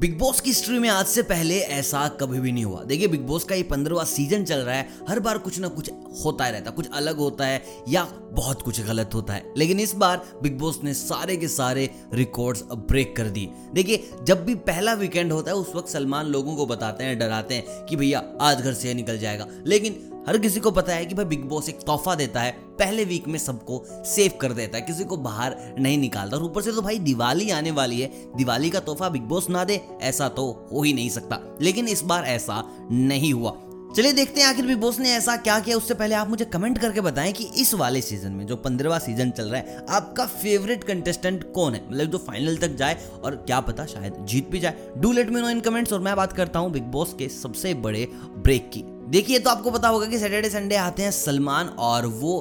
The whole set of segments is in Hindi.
बिग बॉस की हिस्ट्री में आज से पहले ऐसा कभी भी नहीं हुआ। देखिए, बिग बॉस का ये पंद्रहवा सीज़न चल रहा है, हर बार कुछ ना कुछ होता ही रहता है। कुछ अलग होता है या बहुत कुछ गलत होता है। लेकिन इस बार बिग बॉस ने सारे के सारे रिकॉर्ड्स ब्रेक कर दिए। देखिए, जब भी पहला वीकेंड होता है, उस वक्त सलमान लोगों को बताते हैं, डराते हैं कि भैया आज घर से निकल जाएगा। लेकिन हर किसी को पता है कि भाई बिग बॉस एक तोहफा देता है, पहले वीक में सबको सेव कर देता है, किसी को बाहर नहीं निकालता। और ऊपर से तो भाई दिवाली आने वाली है, दिवाली का तोहफा बिग बॉस ना दे, ऐसा तो हो ही नहीं सकता। लेकिन इस बार ऐसा नहीं हुआ। चलिए देखते हैं आखिर बिग बॉस ने ऐसा क्या किया। उससे पहले आप मुझे कमेंट करके बताएँ कि इस वाले सीज़न में जो पंद्रहवा सीज़न चल रहा है, आपका फेवरेट कंटेस्टेंट कौन है? मतलब जो फाइनल तक जाए और क्या पता शायद जीत भी जाए। Do let me know in comments और मैं बात करता हूँ बिग बॉस के सबसे बड़े ब्रेक की। देखिए तो आपको पता होगा कि सैटरडे संडे आते हैं सलमान और वो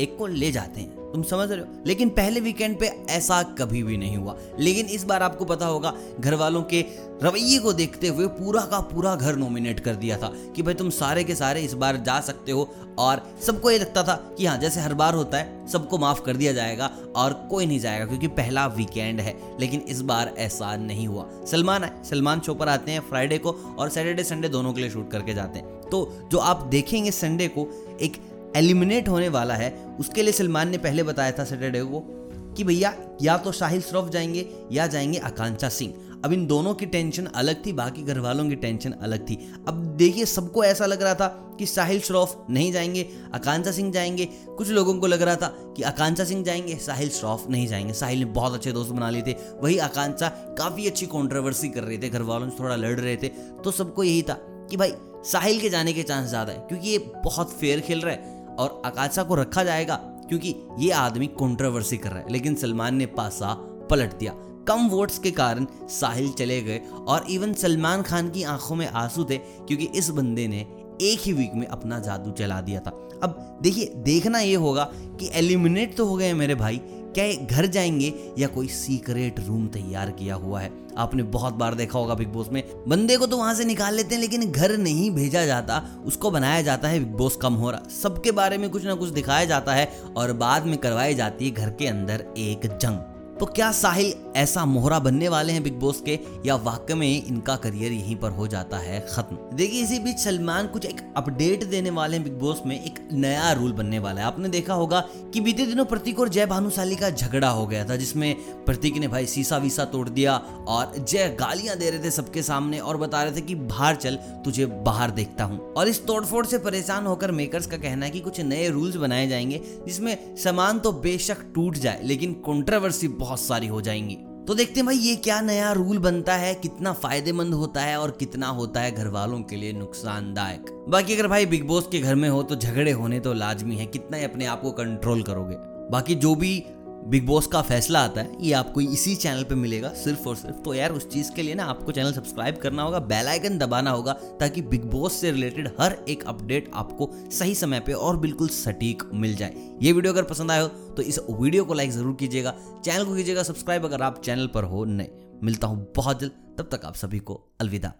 एक को ले जाते हैं। तुम समझ रहे हो? लेकिन पहले वीकेंड पे ऐसा कभी भी नहीं हुआ। लेकिन इस बार आपको पता होगा घर वालों के रवैये को देखते हुए पूरा का पूरा घर नॉमिनेट कर दिया था कि भाई तुम सारे के सारे इस बार जा सकते हो और सबको ये लगता था कि हाँ जैसे हर बार होता है, सबको माफ़ कर दिया जाएगा और कोई नहीं जाएगा क्योंकि पहला वीकेंड है। लेकिन इस बार ऐसा नहीं हुआ। सलमान आए, सलमान शो पर आते हैं फ्राइडे को और सैटरडे संडे दोनों के लिए शूट करके जाते हैं। तो जो आप देखेंगे संडे को, एक एलिमिनेट होने वाला है। उसके लिए सलमान ने पहले बताया था सैटरडे को कि भैया, या तो साहिल श्रॉफ जाएँगे, या जाएँगे आकांक्षा सिंह। अब इन दोनों की टेंशन अलग थी, बाकी घर वालों की टेंशन अलग थी। अब देखिए, सबको ऐसा लग रहा था कि साहिल श्रॉफ नहीं जाएँगे, आकांक्षा सिंह जाएँगे। कुछ लोगों को लग रहा था कि आकांक्षा सिंह जाएँगे साहिल श्रॉफ नहीं जाएँगे। साहिल ने बहुत अच्छे दोस्त बना लिए थे। वही आकांक्षा काफ़ी अच्छी कॉन्ट्रोवर्सी कर रहे थे घर वालों से थोड़ा लड़ रहे थे। तो सबको यही था कि भाई साहिल के जाने के चांस ज़्यादा है, क्योंकि ये बहुत फेयर खेल रहा है। और अकाशा को रखा जाएगा, क्योंकि ये आदमी कंट्रोवर्सी कर रहा है। लेकिन सलमान ने पासा पलट दिया। कम वोट्स के कारण साहिल चले गए और इवन सलमान खान की आँखों में आँसू थे, क्योंकि इस बंदे ने एक ही वीक में अपना जादू चला दिया था। अब देखिए, देखना ये होगा कि एलिमिनेट तो हो गए मेरे भाई क्या घर जाएँगे या कोई सीक्रेट रूम तैयार किया हुआ है? आपने बहुत बार देखा होगा बिग बॉस में, बंदे को तो वहाँ से निकाल लेते हैं, लेकिन घर नहीं भेजा जाता, उसको बनाया जाता है बिग बॉस कम हो रहा। सबके बारे में कुछ ना कुछ दिखाया जाता है और बाद में करवाई जाती है घर के अंदर एक जंग। तो क्या साहिल ऐसा मोहरा बनने वाले हैं बिग बॉस के, या वाकई में इनका करियर यहीं पर हो जाता है खत्म। देखिए, इसी बीच सलमान कुछ एक अपडेट देने वाले हैं बिग बॉस में, एक नया रूल बनने वाला है। आपने देखा होगा कि बीते दिनों प्रतीक और जय भानुशाली का झगड़ा हो गया था, जिसमें प्रतीक ने भाई सीसा वीसा तोड़ दिया और जय गालियाँ दे रहे थे सबके सामने और बता रहे थे कि, बाहर चल, तुझे बाहर देखता हूँ। और इस तोड़फोड़ से परेशान होकर मेकर्स का कहना है कि कुछ नए रूल्स बनाए जाएँगे, जिसमें सामान तो बेशक टूट जाए, लेकिन कॉन्ट्रोवर्सी बहुत सारी हो जाएँगी। तो देखते हैं भाई, ये क्या नया रूल बनता है? कितना फ़ायदेमंद होता है और कितना होता है घर वालों के लिए नुकसानदायक? बाकी अगर भाई बिग बॉस के घर में हो तो झगड़े होने तो लाजमी है। कितना ही अपने आप को कंट्रोल करोगे। बाकी जो भी बिग बॉस का फैसला आता है, ये आपको इसी चैनल पे मिलेगा सिर्फ़ और सिर्फ़। तो यार, उस चीज़ के लिए ना आपको चैनल सब्सक्राइब करना होगा, बेल आइकन दबाना होगा, ताकि बिग बॉस से रिलेटेड हर एक अपडेट आपको सही समय पे और बिल्कुल सटीक मिल जाए। ये वीडियो अगर पसंद आए हो तो इस वीडियो को लाइक ज़रूर कीजिएगा, चैनल को कीजिएगा सब्सक्राइब अगर आप चैनल पर हो नहीं मिलता हूँ बहुत जल्द, तब तक आप सभी को अलविदा।